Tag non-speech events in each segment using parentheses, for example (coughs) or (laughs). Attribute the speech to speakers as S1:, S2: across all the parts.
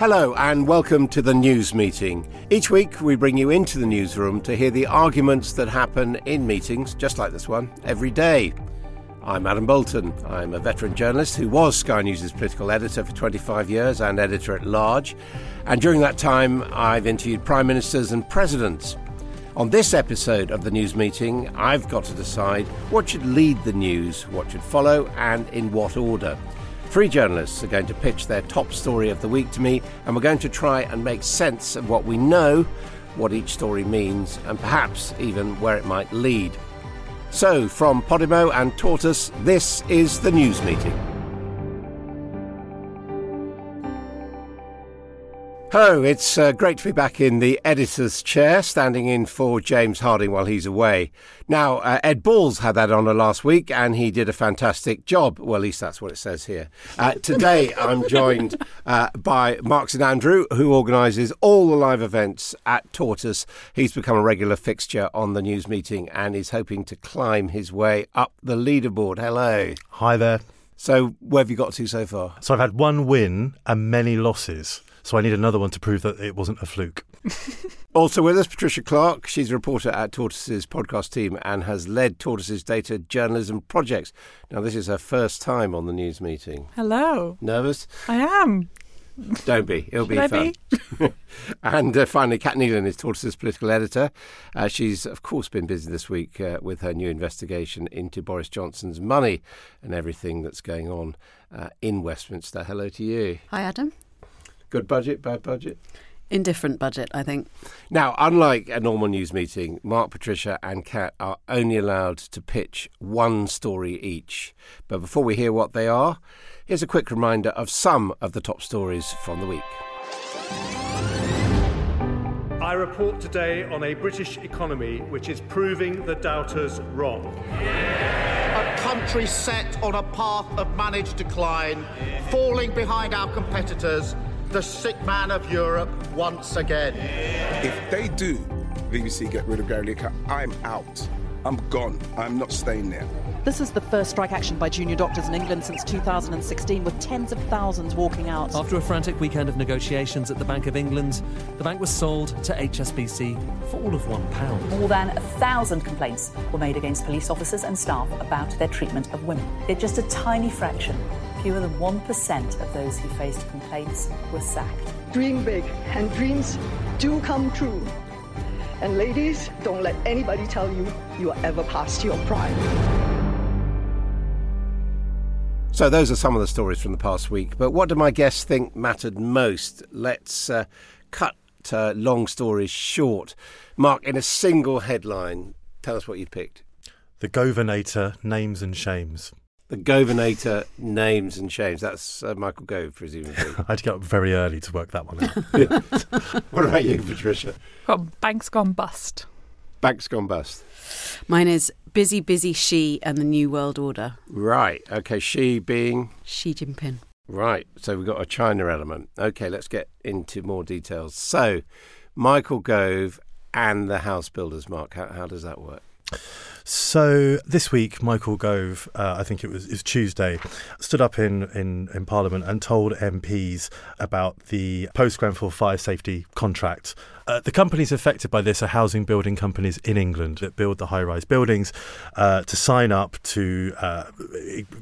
S1: Hello, and welcome to the news meeting. Each week, we bring you into the newsroom to hear the arguments that happen in meetings, just like this one, every day. I'm Adam Boulton. I'm a veteran journalist who was Sky News' political editor for 25 years and editor at large. And during that time, I've interviewed prime ministers and presidents. On this episode of the news meeting, I've got to decide what should lead the news, what should follow, and in what order. Three journalists are going to pitch their top story of the week to me, and we're going to try and make sense of what we know, what each story means, and perhaps even where it might lead. So, from Podimo and Tortoise, this is the news meeting. Hello, it's uh, great to be back in the editor's chair, standing in for James Harding while he's away. Now, uh, Ed Balls had that honour last week and he did a fantastic job. Well, at least that's what it says here. Uh, today, (laughs) I'm joined uh, by Mark St Andrew, who organises all the live events at Tortoise. He's become a regular fixture on the news meeting and is hoping to climb his way up the leaderboard. Hello.
S2: Hi there.
S1: So, where have you got to so far?
S2: So, I've had one win and many losses. So I need another one to prove that it wasn't a fluke. (laughs)
S1: also with us, Patricia Clarke. She's a reporter at Tortoise's podcast team and has led Tortoise's data journalism projects. Now, this is her first time on the news meeting.
S3: Hello.
S1: Nervous?
S3: I am.
S1: Don't be. It'll
S3: Should
S1: be fun. (laughs) and uh, finally, Cat Neilan is Tortoise's political editor. Uh, she's, of course, been busy this week uh, with her new investigation into Boris Johnson's money and everything that's going on uh, in Westminster. Hello to you.
S4: Hi, Adam.
S1: Good budget, bad budget?
S4: Indifferent budget, I think.
S1: Now, unlike a normal news meeting, Mark, Patricia, and Cat are only allowed to pitch one story each. But before we hear what they are, here's a quick reminder of some of the top stories from the week.
S5: I report today on a British economy which is proving the doubters wrong.
S6: A country set on a path of managed decline, falling behind our competitors the sick man of Europe once again.
S7: If they do, BBC get rid of Gary Lineker, I'm out. I'm gone. I'm not staying there.
S8: This is the first strike action by junior doctors in England since 2016, with tens of thousands walking out.
S9: After a frantic weekend of negotiations at the Bank of England, the bank was sold to HSBC for all of one pound.
S10: More than a thousand complaints were made against police officers and staff about their treatment of women. It's just a tiny fraction fewer than 1% of those who faced complaints were sacked.
S11: Dream big, and dreams do come true. And ladies, don't let anybody tell you you are ever past your prime.
S1: So, those are some of the stories from the past week. But what do my guests think mattered most? Let's uh, cut uh, long stories short. Mark, in a single headline, tell us what you picked.
S2: The Governator Names and Shames.
S1: The Governator names and shames. That's uh, Michael Gove, presumably.
S2: I had to get up very early to work that one out. (laughs)
S1: what about you, Patricia?
S3: Got Bank's Gone Bust.
S1: Bank's Gone Bust.
S4: Mine is Busy Busy She and the New World Order.
S1: Right. Okay. She being?
S4: Xi Jinping.
S1: Right. So we've got a China element. Okay. Let's get into more details. So, Michael Gove and the house builders, Mark. How, how does that work?
S2: So this week, Michael Gove, uh, I think it was, is Tuesday, stood up in, in, in Parliament and told MPs about the post Grenfell fire safety contract uh, the companies affected by this are housing building companies in England that build the high rise buildings uh, to sign up to uh,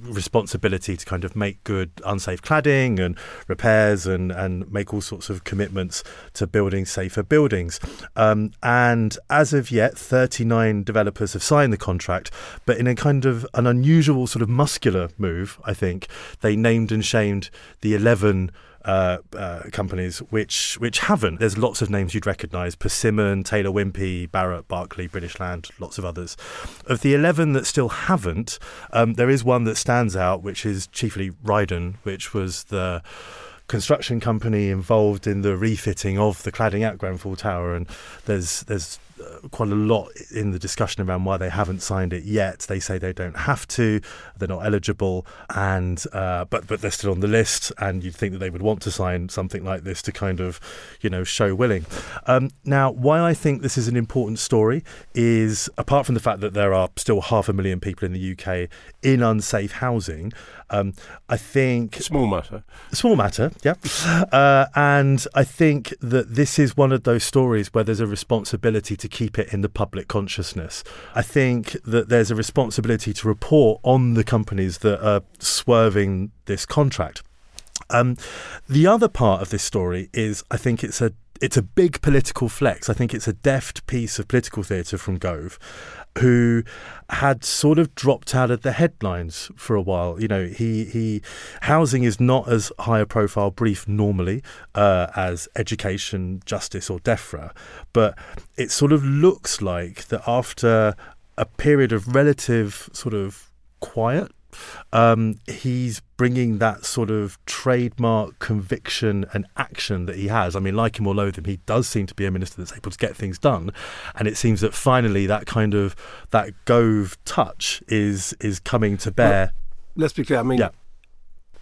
S2: responsibility to kind of make good unsafe cladding and repairs and, and make all sorts of commitments to building safer buildings. Um, and as of yet, 39 developers have signed the contract, but in a kind of an unusual sort of muscular move, I think, they named and shamed the 11 uh, uh, companies which which haven't. There's lots of names you'd recognise: Persimmon, Taylor Wimpey, Barratt, Barclay, British Land, lots of others. Of the eleven that still haven't, um, there is one that stands out, which is chiefly Rydon, which was the construction company involved in the refitting of the cladding at Grenfell Tower, and there's there's quite a lot in the discussion around why they haven't signed it yet. They say they don't have to, they're not eligible, and uh, but but they're still on the list. And you'd think that they would want to sign something like this to kind of, you know, show willing. Um, now, why I think this is an important story is apart from the fact that there are still half a million people in the UK in unsafe housing. Um, I think
S1: small matter.
S2: Small matter, yeah. Uh, and I think that this is one of those stories where there's a responsibility to keep it in the public consciousness. I think that there's a responsibility to report on the companies that are swerving this contract. Um, the other part of this story is I think it's a it's a big political flex. I think it's a deft piece of political theatre from Gove, who had sort of dropped out of the headlines for a while. You know, he he housing is not as high a profile brief normally uh, as education, justice, or DEFRA, but it sort of looks like that after a period of relative sort of quiet um, he's bringing that sort of trademark conviction and action that he has. I mean, like him or loathe him, he does seem to be a minister that's able to get things done, and it seems that finally that kind of that Gove touch is is coming to bear. Well,
S1: let's be clear. I mean. Yeah.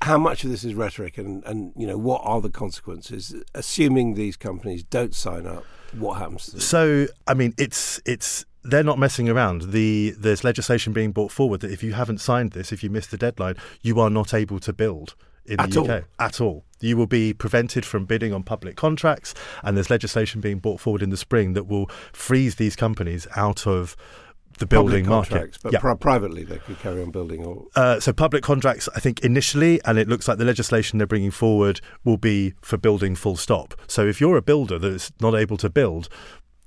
S1: How much of this is rhetoric, and, and you know what are the consequences? Assuming these companies don't sign up, what happens?
S2: So, I mean, it's it's they're not messing around. The there's legislation being brought forward that if you haven't signed this, if you miss the deadline, you are not able to build in
S1: at
S2: the
S1: UK
S2: all. at all. You will be prevented from bidding on public contracts, and there's legislation being brought forward in the spring that will freeze these companies out of the building
S1: public
S2: market.
S1: But
S2: yeah.
S1: pri- privately, they could carry on building. Or
S2: uh, so public contracts, I think initially, and it looks like the legislation they're bringing forward will be for building full stop. So if you're a builder that's not able to build,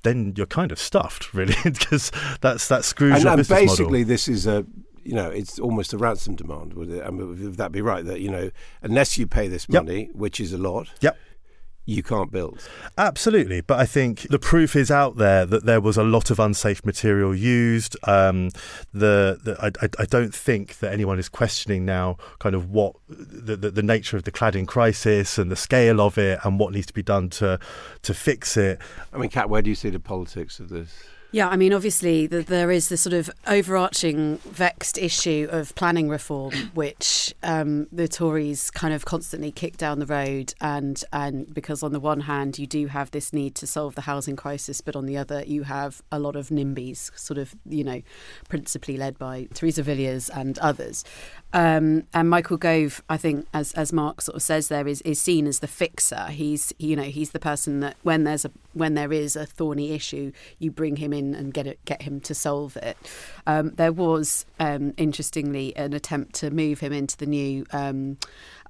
S2: then you're kind of stuffed, really, (laughs) because that's that screws
S1: and,
S2: your
S1: and
S2: business
S1: basically,
S2: model.
S1: this is a you know it's almost a ransom demand. Would it? I mean, would that be right? That you know, unless you pay this
S2: Yep.
S1: money, which is a lot,
S2: Yep.
S1: You can't build.
S2: Absolutely, but I think the proof is out there that there was a lot of unsafe material used. Um, the, the I, I, don't think that anyone is questioning now kind of what the, the, the nature of the cladding crisis and the scale of it and what needs to be done to to fix it.
S1: I mean, Cat, where do you see the politics of this?
S4: Yeah, I mean, obviously, the, there is this sort of overarching vexed issue of planning reform, (coughs) which um, the Tories kind of constantly kick down the road. And, and because, on the one hand, you do have this need to solve the housing crisis, but on the other, you have a lot of NIMBYs, sort of, you know, principally led by Theresa Villiers and others. Um, and Michael Gove, I think, as as Mark sort of says there, is is seen as the fixer. He's you know he's the person that when there's a when there is a thorny issue, you bring him in and get it get him to solve it. Um, there was um, interestingly an attempt to move him into the new. Um,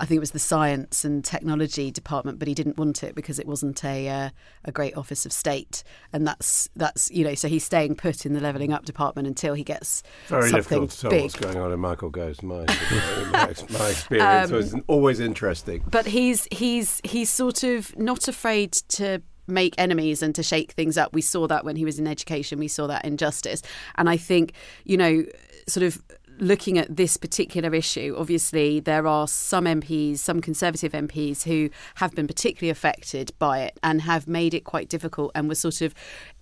S4: I think it was the science and technology department, but he didn't want it because it wasn't a uh, a great office of state, and that's that's you know so he's staying put in the levelling up department until he gets It's
S1: Very
S4: something
S1: difficult to tell
S4: big.
S1: what's going on in Michael mind. (laughs) my, my experience
S4: Um,
S1: was always interesting.
S4: but he's he's he's sort of not afraid to make enemies and to shake things up. We saw that when he was in education. We saw that in justice, and I think you know, sort of looking at this particular issue, obviously there are some MPs, some Conservative MPs who have been particularly affected by it and have made it quite difficult and were sort of,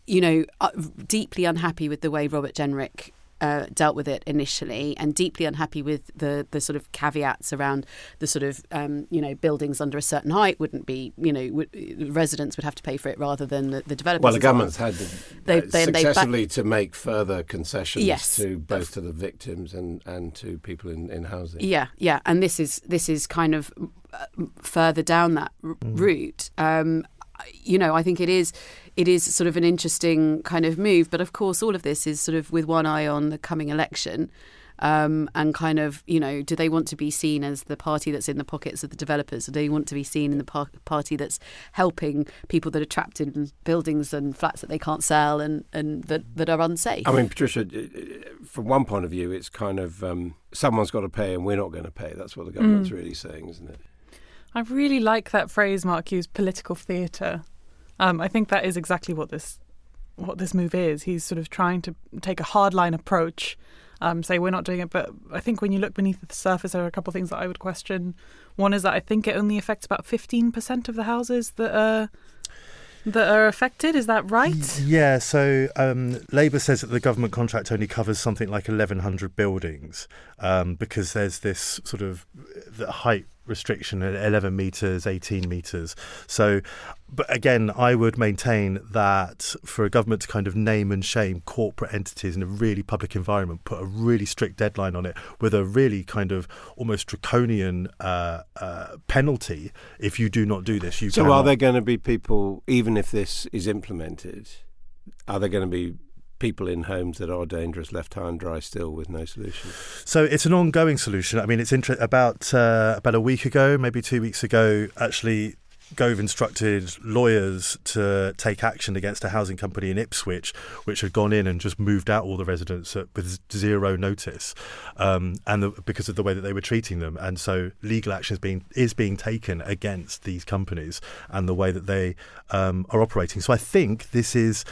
S4: you know, uh, deeply unhappy with the way Robert Jenrick. Uh, dealt with it initially and deeply unhappy with the the sort of caveats around the sort of um, you know buildings under a certain height wouldn't be you know would, residents would have to pay for it rather than the, the developers.
S1: Well, the government's had to,
S4: They-
S1: uh,
S4: they- they back-
S1: to make further concessions
S4: Yes.
S1: to both to the victims and, and to people in, in housing.
S4: Yeah, yeah, and this is this is kind of uh, further down that r-
S1: Mm.
S4: route. Um, you know, I think it is it is sort of an interesting kind of move, but of course, all of this is sort of with one eye on the coming election. Um, and kind of, you know, do they want to be seen as the party that's in the pockets of the developers, or do they want to be seen in the par- party that's helping people that are trapped in buildings and flats that they can't sell and, and that, that are unsafe?
S1: I mean, Patricia, from one point of view, it's kind of um, someone's got to pay and we're not going to pay. That's what the government's
S4: Mm.
S1: really saying, isn't it?
S3: I really like that phrase Mark used, political theatre. Um, I think that is exactly what this what this move is. He's sort of trying to take a hardline approach, um, say we're not doing it. But I think when you look beneath the surface, there are a couple of things that I would question. One is that I think it only affects about fifteen percent of the houses that are that are affected. Is that right?
S2: Yeah, so um, Labour says that the government contract only covers something like 1,100 buildings um, because there's this sort of the height restriction at 11 metres, 18 metres. So, but again, I would maintain that for a government to kind of name and shame corporate entities in a really public environment, put a really strict deadline on it with a really kind of almost draconian uh, uh, penalty if you do not do this. You
S1: so,
S2: cannot.
S1: are there going to be people, even if this is implemented, are there going to be people in homes that are dangerous left high and dry still with no solution?
S2: So it's an ongoing solution. I mean, it's inter- about uh, about a week ago, maybe two weeks ago. Actually, Gove instructed lawyers to take action against a housing company in Ipswich, which had gone in and just moved out all the residents with zero notice, um, and the, because of the way that they were treating them. And so legal action is being is being taken against these companies and the way that they um, are operating. So I think this is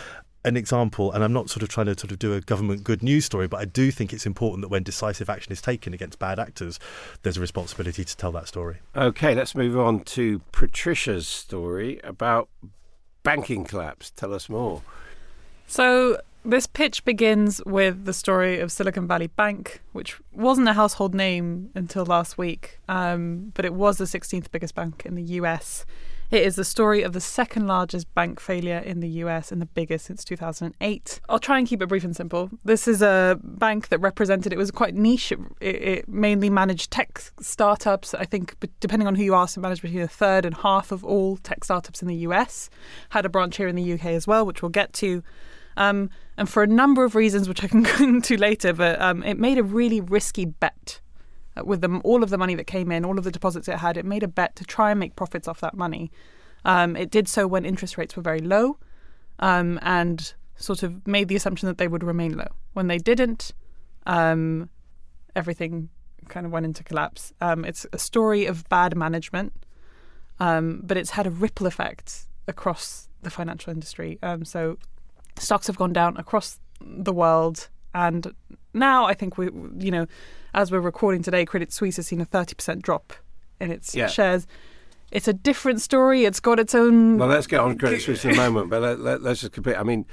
S2: an example, and I'm not sort of trying to sort of do a government good news story, but I do think it's important that when decisive action is taken against bad actors, there's a responsibility to tell that story.
S1: Okay, let's move on to Patricia's story about banking collapse. Tell us more.
S3: So this pitch begins with the story of Silicon Valley Bank, which wasn't a household name until last week, um, but it was the 16th biggest bank in the US. It is the story of the second largest bank failure in the US and the biggest since 2008. I'll try and keep it brief and simple. This is a bank that represented, it was quite niche. It, it mainly managed tech startups. I think, depending on who you ask, it managed between a third and half of all tech startups in the US. Had a branch here in the UK as well, which we'll get to. Um, and for a number of reasons, which I can (laughs) go into later, but um, it made a really risky bet with them all of the money that came in, all of the deposits it had, it made a bet to try and make profits off that money. Um, it did so when interest rates were very low, um, and sort of made the assumption that they would remain low. When they didn't, um, everything kind of went into collapse. Um, it's a story of bad management, um, but it's had a ripple effect across the financial industry. Um, so stocks have gone down across the world, and now I think we, you know as we're recording today, Credit Suisse has seen a 30% drop in its yeah. shares. It's a different story. It's got its own.
S1: Well, let's get on Credit Suisse in a (laughs) moment, but let, us let, just compare. I mean,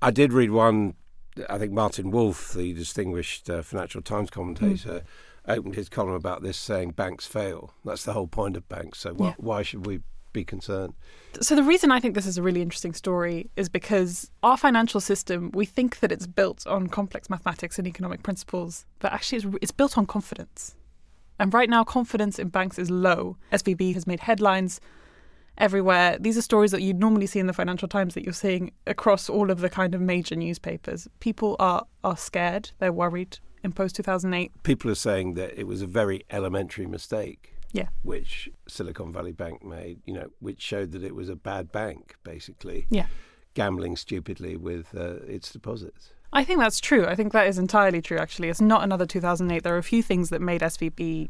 S1: I did read one. I think Martin Wolf, the distinguished uh, Financial Times commentator, mm. opened his column about this saying banks fail. That's the whole point of banks. So wh- yeah. why should we be concerned?
S3: So the reason I think this is a really interesting story is because our financial system, we think that it's built on complex mathematics and economic principles, but actually it's, it's built on confidence. And right now, confidence in banks is low. SVB has made headlines everywhere. These are stories that you'd normally see in the Financial Times that you're seeing across all of the kind of major newspapers. People are, are scared, they're worried in post 2008.
S1: People are saying that it was a very elementary mistake
S3: yeah.
S1: which Silicon Valley Bank made, you know, which showed that it was a bad bank, basically.
S3: Yeah.
S1: Gambling stupidly with uh, its deposits.
S3: I think that's true. I think that is entirely true, actually. It's not another 2008. There are a few things that made SVB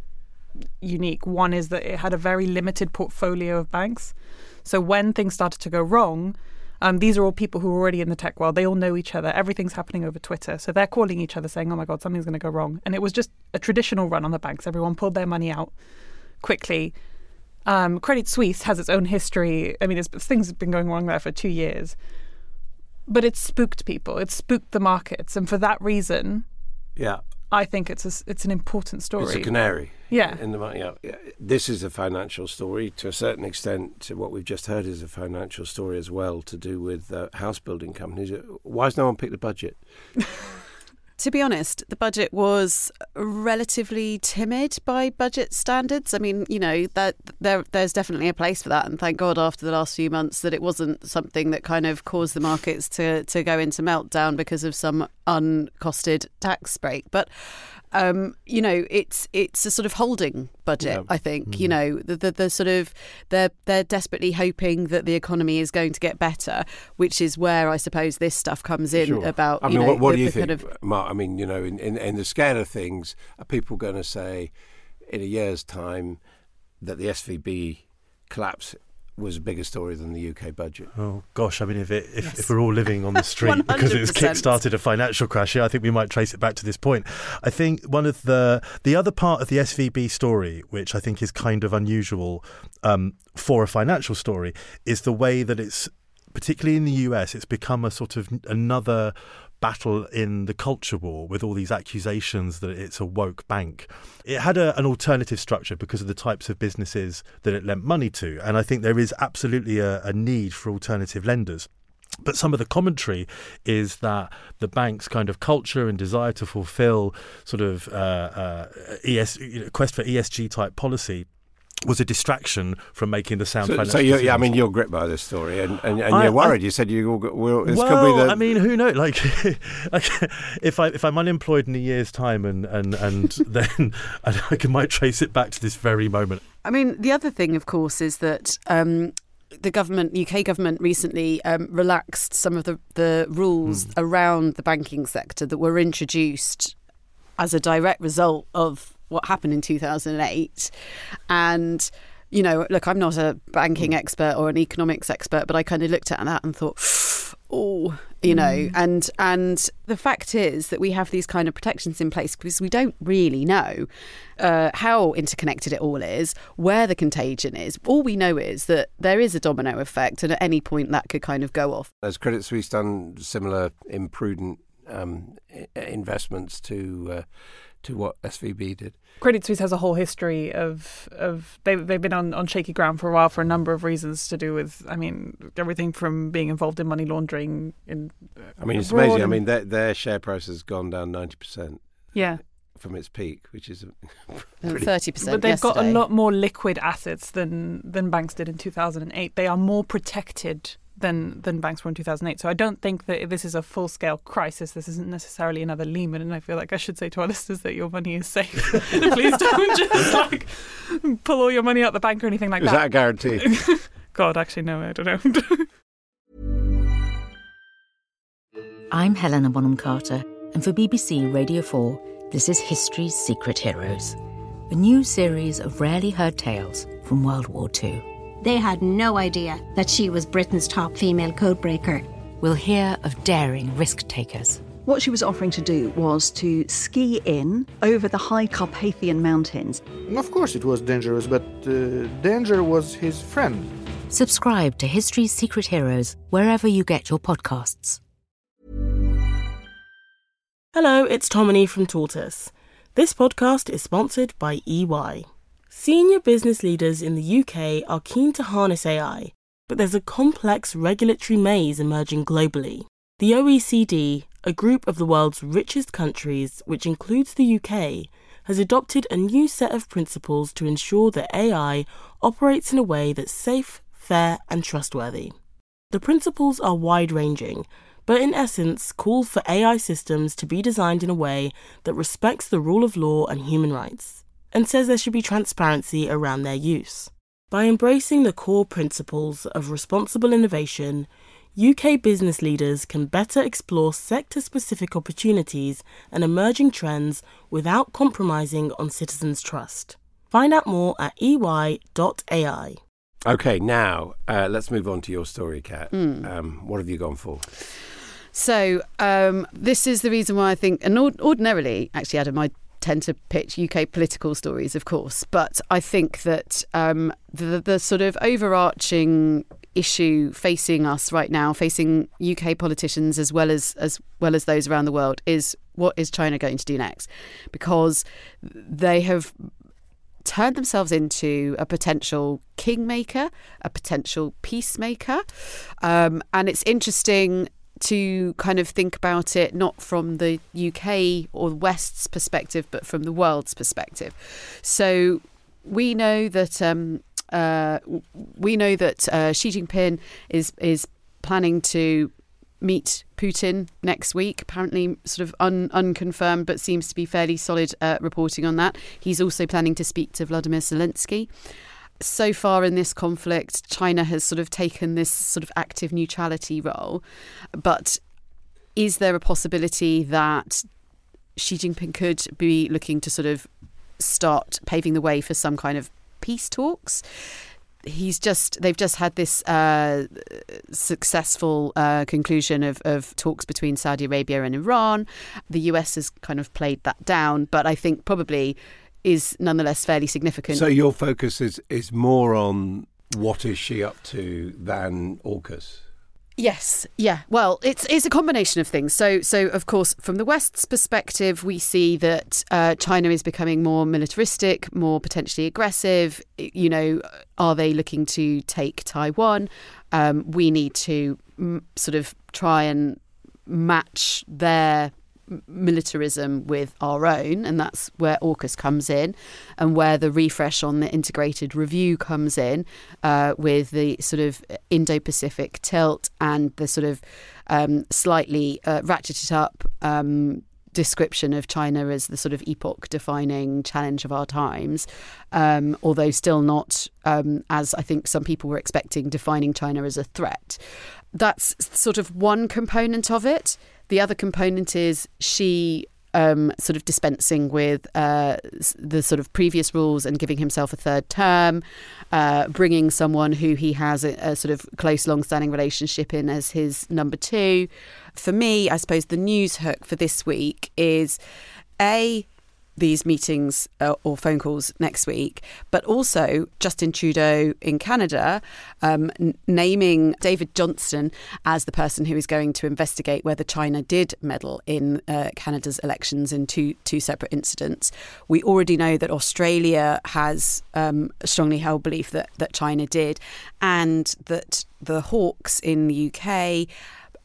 S3: unique. One is that it had a very limited portfolio of banks. So when things started to go wrong, um, these are all people who are already in the tech world. They all know each other. Everything's happening over Twitter. So they're calling each other saying, oh my God, something's going to go wrong. And it was just a traditional run on the banks. Everyone pulled their money out quickly. Um, Credit Suisse has its own history. I mean, things have been going wrong there for two years, but it's spooked people. It's spooked the markets, and for that reason,
S1: yeah,
S3: I think it's a, it's an important story.
S1: It's a canary.
S3: Yeah.
S1: In the yeah, this is a financial story to a certain extent. What we've just heard is a financial story as well to do with uh, house building companies. Why has no one picked the budget? (laughs)
S4: to be honest, the budget was relatively timid by budget standards. I mean, you know, that there there's definitely a place for that, and thank God after the last few months that it wasn't something that kind of caused the markets to to go into meltdown because of some uncosted tax break. But um, you know, it's it's a sort of holding budget. Yeah. I think mm. you know the, the, the sort of they're they're desperately hoping that the economy is going to get better, which is where I suppose this stuff comes in
S1: sure.
S4: about.
S1: I mean,
S4: know,
S1: what, what
S4: the,
S1: do you
S4: think,
S1: kind of... Mark? I mean, you know, in, in, in the scale of things, are people going to say in a year's time? that the SVB collapse was a bigger story than the UK budget.
S2: Oh gosh, I mean, if it, if,
S4: Yes.
S2: if we're all living on the (laughs) street because it's
S4: 100%.
S2: kick-started a financial crash, yeah, I think we might trace it back to this point. I think one of the the other part of the SVB story, which I think is kind of unusual um, for a financial story, is the way that it's particularly in the US, it's become a sort of another battle in the culture war with all these accusations that it's a woke bank. It had a, an alternative structure because of the types of businesses that it lent money to. And I think there is absolutely a, a need for alternative lenders. But some of the commentary is that the bank's kind of culture and desire to fulfill sort of uh, uh, ES, you know, quest for ESG type policy was a distraction from making the sound
S1: So,
S2: financial
S1: so you're, yeah, I mean, you're gripped by this story, and, and, and
S2: I-
S1: you're
S2: I-
S1: worried. you said you all got, well, this
S2: well,
S1: could be the.
S2: I mean, who knows? Like, (laughs) like, if I if I'm unemployed in a year's time, and and and (laughs) then I, I can, might trace it back to this very moment.
S4: I mean, the other thing, of course, is that um, the government, UK government, recently um, relaxed some of the, the rules around the banking sector that were introduced as a direct result of what happened in 2008. And, you know, look, I'm not a banking expert or an economics expert, but I kind of looked at that and thought, (sighs) oh, you know,
S12: Mm.
S4: and and the fact is that we have these kind of protections in place because we don't really know uh, how interconnected it all is, where the contagion is. All we know is that there is a domino effect, and at any point that could kind of go off.
S1: Has Credit Suisse done similar imprudent um, investments to uh, to what SVB did?
S3: Credit Suisse has a whole history of of they they've been on, on shaky ground for a while for a number of reasons to do with I mean everything from being involved in money laundering in
S1: I mean, it's amazing. I mean, their, their share price has gone down ninety percent.
S3: Yeah.
S1: From its peak, which is
S4: 30% (laughs)
S3: But they've got a lot more liquid assets than than banks did in 2008. They are more protected than than banks were in 2008. So I don't think that this is a full scale crisis. This isn't necessarily another Lehman. And I feel like I should say to our listeners (laughs) that your money is safe. (laughs) Please don't just like pull all your money out the bank or anything like
S1: Is
S3: that.
S1: that a guarantee? (laughs)
S3: God, actually, no, I don't know.
S13: I'm Helena Bonham Carter, and for BBC Radio 4, this is History's Secret Heroes, a new series of rarely heard tales from World War II.
S14: They had no idea that she was Britain's top female codebreaker.
S13: We'll hear of daring risk takers.
S15: What she was offering to do was to ski in over the high Carpathian Mountains.
S16: Of course, it was dangerous, but uh, danger was his friend.
S13: Subscribe to History's Secret Heroes wherever you get your podcasts.
S12: Hello, it's Tomini from Tortoise. This podcast is sponsored by EY. Senior business leaders in the UK are keen to harness AI, but there's a complex regulatory maze emerging globally. The OECD, a group of the world's richest countries, which includes the UK, has adopted a new set of principles to ensure that AI operates in a way that's safe, fair, and trustworthy. The principles are wide ranging, but in essence call for AI systems to be designed in a way that respects the rule of law and human rights, and says there should be transparency around their use. By embracing the core principles of responsible innovation, UK business leaders can better explore sector specific opportunities and emerging trends without compromising on citizens' trust. Find out more at ey.ai.
S1: Okay, now uh, let's move on to your story, Cat.
S4: Mm.
S1: Um, what have you gone for?
S4: So um, this is the reason why I think, and ordinarily, actually, Adam, I tend to pitch UK political stories, of course, but I think that um, the, the sort of overarching issue facing us right now, facing UK politicians as well as as well as those around the world, is what is China going to do next? Because they have turned themselves into a potential kingmaker, a potential peacemaker. Um, and it's interesting to kind of think about it not from the UK or West's perspective, but from the world's perspective. So we know that um, uh, we know that uh, Xi Jinping is is planning to meet Putin next week. Apparently, sort of un- unconfirmed, but seems to be fairly solid uh, reporting on that. He's also planning to speak to Vladimir Zelensky. So far in this conflict, China has sort of taken this sort of active neutrality role. But is there a possibility that Xi Jinping could be looking to sort of start paving the way for some kind of peace talks he's just they've just had this uh, successful uh, conclusion of, of talks between Saudi Arabia and Iran. The US has kind of played that down, but I think probably is nonetheless fairly significant.
S1: So your focus is is more on what is Xi up to than AUKUS?
S4: Yes, yeah. Well, it's it's a combination of things. So, so of course, from the West's perspective, we see that uh, China is becoming more militaristic, more potentially aggressive. You know, are they looking to take Taiwan? Um, we need to m- sort of try and match their militarism with our own, and that's where AUKUS comes in, and where the refresh on the integrated review comes in, uh, with the sort of Indo-Pacific tilt and the sort of um, slightly uh, ratcheted up. Um, description of China as the sort of epoch defining challenge of our times, um, although still not, um, as I think some people were expecting, defining China as a threat. That's sort of one component of it. The other component is Xi um, sort of dispensing with uh, the sort of previous rules and giving himself a third term, uh, bringing someone who he has a, a sort of close, long-standing relationship in as his number two. For me, I suppose the news hook for this week is a these meetings uh, or phone calls next week, but also Justin Trudeau in Canada um, n- naming David Johnston as the person who is going to investigate whether China did meddle in uh, Canada's elections in two two separate incidents. We already know that Australia has um, strongly held belief that that China did, and that the Hawks in the UK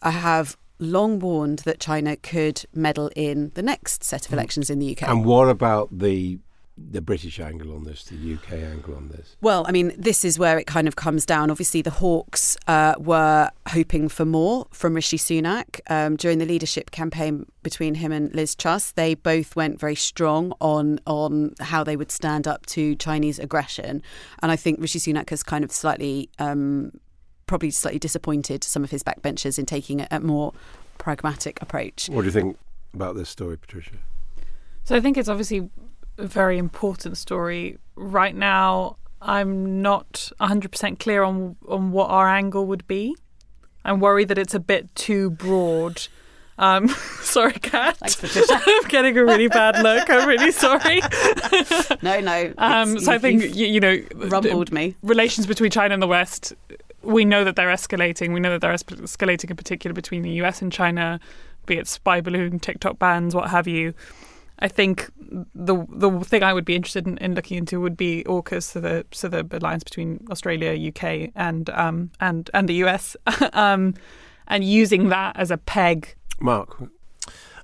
S4: have long warned that China could meddle in the next set of
S1: Mm.
S4: elections in the UK.
S1: And what about the the British angle on this, the UK angle on this?
S4: Well, I mean, this is where it kind of comes down. Obviously, the Hawks uh, were hoping for more from Rishi Sunak um, during the leadership campaign between him and Liz Truss. They both went very strong on on how they would stand up to Chinese aggression, and I think Rishi Sunak has kind of slightly. Um, Probably slightly disappointed some of his backbenchers in taking a, a more pragmatic approach.
S1: What do you think about this story, Patricia?
S3: So I think it's obviously a very important story. Right now, I'm not 100% clear on on what our angle would be. I'm worried that it's a bit too broad. Um, (laughs) sorry, Cat.
S4: Thanks, Patricia. (laughs)
S3: I'm getting a really bad look. I'm really sorry. (laughs)
S4: no, no.
S3: Um,
S4: it's-
S3: so I think
S4: you've
S3: you, you know,
S4: rumbled me.
S3: Relations between China and the West. We know that they're escalating. We know that they're escalating, in particular between the US and China, be it spy balloon, TikTok bans, what have you. I think the the thing I would be interested in, in looking into would be AUKUS, so the so the alliance between Australia, UK, and um and and the US, (laughs) um, and using that as a peg.
S1: Mark,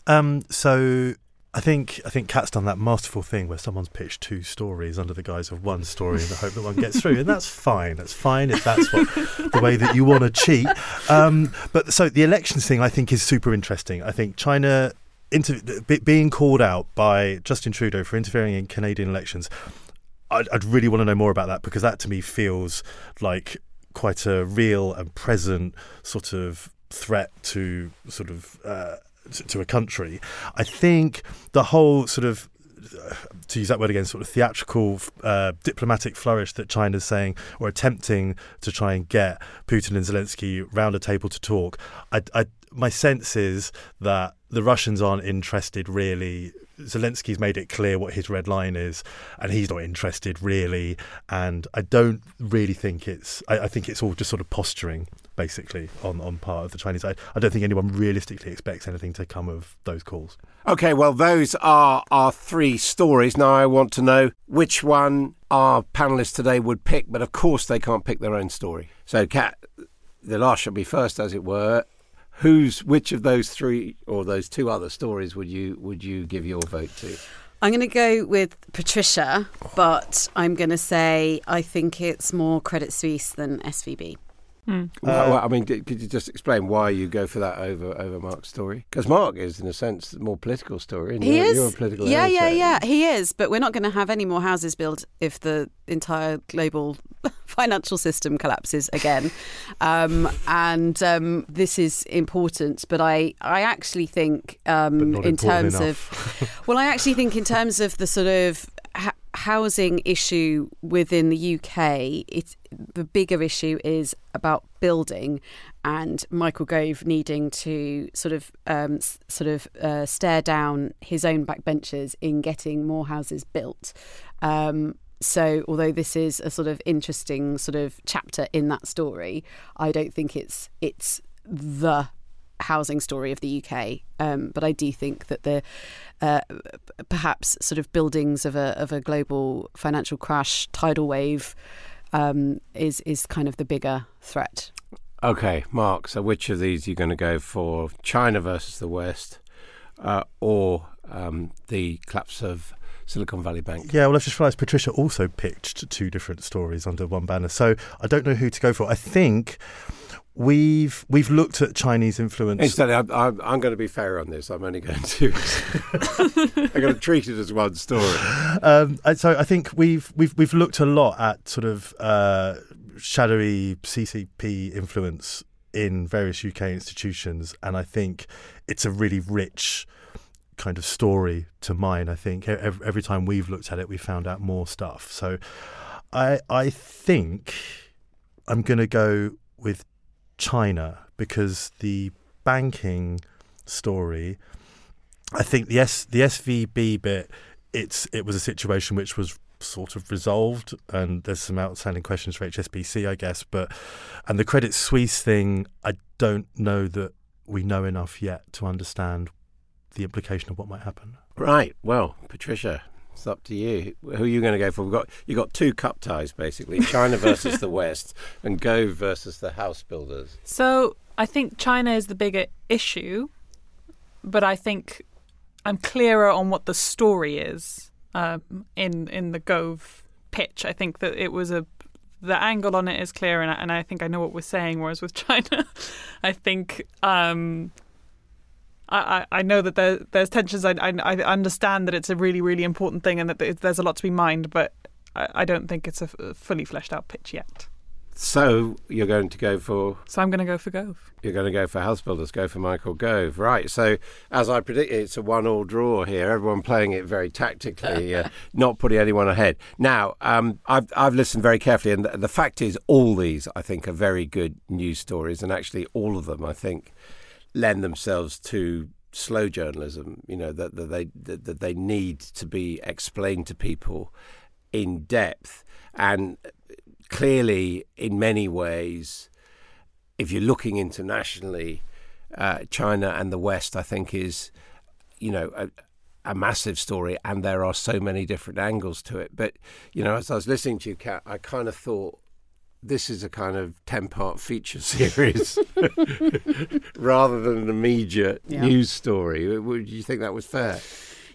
S2: Um, so I think I think Cat's done that masterful thing where someone's pitched two stories under the guise of one story in the hope that one gets through, and that's fine. That's fine if that's what the way that you want to cheat. Um, but so the elections thing, I think, is super interesting. I think China. Inter- be- being called out by Justin Trudeau for interfering in Canadian elections, I'd, I'd really want to know more about that because that to me feels like quite a real and present sort of threat to sort of uh, to, a country. I think the whole sort of to use that word again, sort of theatrical uh, diplomatic flourish that China's saying or attempting to try and get Putin and Zelensky round a table to talk. I, I, my sense is that the Russians aren't interested really. Zelensky's made it clear what his red line is, and he's not interested really. And I don't really think it's. I, I think it's all just sort of posturing, basically, on, on part of the Chinese side. I don't think anyone realistically expects anything to come of those calls.
S1: Okay, well, those are our three stories. Now, I want to know which one our panelists today would pick, but of course, they can't pick their own story. So, Cat, the last shall be first, as it were. Who's which of those three or those two other stories would you would you give your vote to?
S4: I'm going to go with Patricia, but I'm going to say I think it's more Credit Suisse than SVB.
S3: Hmm.
S1: Well, well, I mean, d- could you just explain why you go for that over over Mark's story? Because Mark is, in a sense, the more political story. And
S4: He
S1: you're,
S4: is.
S1: You're a political
S4: yeah, yeah,
S1: editor.
S4: yeah. He is. But we're not going to have any more houses built if the entire global (laughs) financial system collapses again. (laughs) um, and um, this is important. But I, I actually think, um, in terms
S2: enough.
S4: of, (laughs) well, I actually think in terms of the sort of ha- housing issue within the UK, it's the bigger issue is about building, and Michael Gove needing to sort of um, sort of uh, stare down his own backbenchers in getting more houses built. Um, so, although this is a sort of interesting sort of chapter in that story, I don't think it's it's the housing story of the UK. Um, but I do think that the uh, perhaps sort of buildings of a of a global financial crash, tidal wave, um, is is kind of the bigger threat.
S1: Okay, Mark. So, which of these are you going to go for? China versus the West, uh, or um, the collapse of Silicon Valley Bank?
S2: Yeah, well, I've just realised Patricia also pitched two different stories under one banner, so I don't know who to go for. I think we've we've looked at Chinese influence.
S1: Instead, I'm, I'm, I'm going to be fair on this. I'm only going to I'm going to treat it as one story.
S2: Um, and so I think we've we've we've looked a lot at sort of uh, shadowy CCP influence in various UK institutions, and I think it's a really rich kind of story to mine. I think every, every time we've looked at it, we found out more stuff. So I I think I'm going to go with China because the banking story. I think the S the SVB bit. It's it was a situation which was sort of resolved, and there's some outstanding questions for HSBC, I guess. But and the Credit Suisse thing, I don't know that we know enough yet to understand the implication of what might happen.
S1: Right. Well, Patricia, it's up to you. Who are you going to go for? We've got you got two cup ties basically: (laughs) China versus the West, and Gove versus the house builders.
S3: So I think China is the bigger issue, but I think I'm clearer on what the story is um, in in the Gove pitch. I think that it was a the angle on it is clear, and I, and I think I know what we're saying. Whereas with (laughs) China, I think. Um, I, I know that there, there's tensions. I, I, I understand that it's a really, really important thing and that there's a lot to be mined, but I, I don't think it's a fully fleshed out pitch yet.
S1: So you're going to go for?
S3: So I'm going to go for Gove.
S1: You're going to go for house builders. Go for Michael Gove, right? So as I predicted, it's a one-all draw here. Everyone playing it very tactically, uh, (laughs) not putting anyone ahead. Now, um, I've I've listened very carefully, and the, the fact is, all these I think are very good news stories, and actually all of them I think lend themselves to slow journalism. You know that, that they that, that they need to be explained to people in depth and clearly, in many ways, if you're looking internationally, uh, China and the West, I think, is you know a, a, massive story, and there are so many different angles to it. But you know, as I was listening to you, Cat, I kind of thought this is a kind of 10 part feature (laughs) series (laughs) rather than an immediate yeah. news story. Would you think that was fair?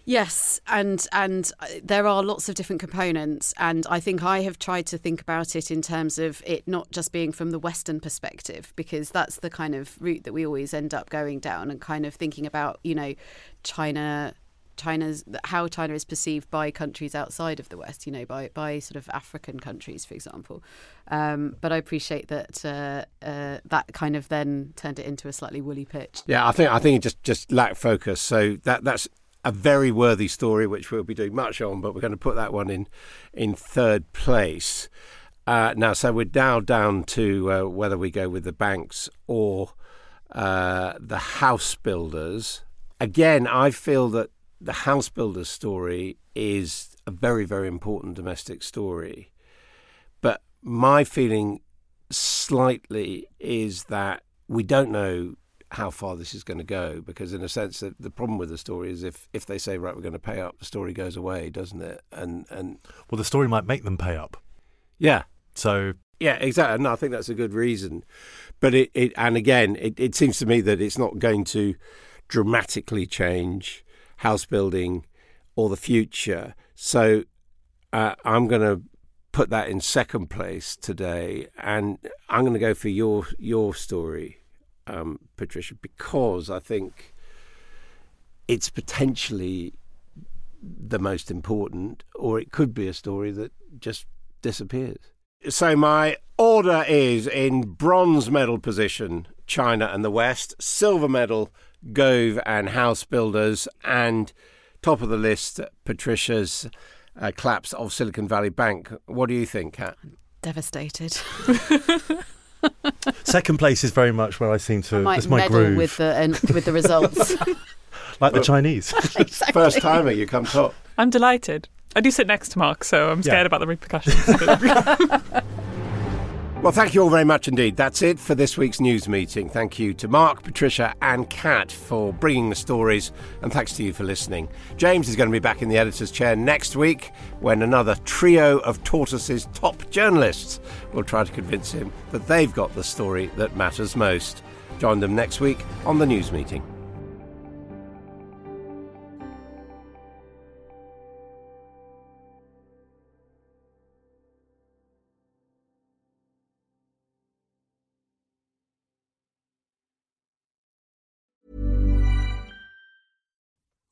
S4: Yes, and and uh, there are lots of different components, and I think I have tried to think about it in terms of it not just being from the Western perspective, because that's the kind of route that we always end up going down, and kind of thinking about you know China China's how China is perceived by countries outside of the West, you know, by by sort of African countries, for example. Um, but I appreciate that uh, uh, that kind of then turned it into a slightly woolly pitch.
S1: Yeah, I think I think it just just lacked focus. So that that's a very worthy story, which we'll be doing much on, but we're going to put that one in in third place. Uh, now, so we're now down to uh, whether we go with the banks or uh, the house builders. Again, I feel that the house builders story is a very, very important domestic story. But my feeling slightly is that we don't know how far this is going to go because in a sense the problem with the story is if if they say right we're going to pay up the story goes away doesn't it? And and
S2: well the story might make them pay up.
S1: Yeah.
S2: So
S1: yeah exactly. No i think that's a good reason. But it, it and again it, it seems to me that it's not going to dramatically change house building or the future so uh, i'm going to put that in second place today and i'm going to go for your your story um, Patricia, because I think it's potentially the most important, or it could be a story that just disappears. So my order is in bronze medal position China and the West, silver medal Gove and House Builders, and top of the list Patricia's uh, collapse of Silicon Valley Bank. What do you think, Cat?
S4: Devastated. (laughs)
S2: Second place is very much where I seem to.
S4: I might
S2: my
S4: meddle
S2: groove.
S4: with the uh, with the results. (laughs)
S2: like the Chinese. (laughs)
S4: exactly.
S1: First timer, you come top.
S3: I'm delighted. I do sit next to Mark, so I'm scared
S1: Yeah.
S3: about the repercussions.
S1: Well, thank you all very much indeed. That's it for this week's news meeting. Thank you to Mark, Patricia, and Cat for bringing the stories, and thanks to you for listening. James is going to be back in the editor's chair next week when another trio of Tortoise's top journalists will try to convince him that they've got the story that matters most. Join them next week on the news meeting.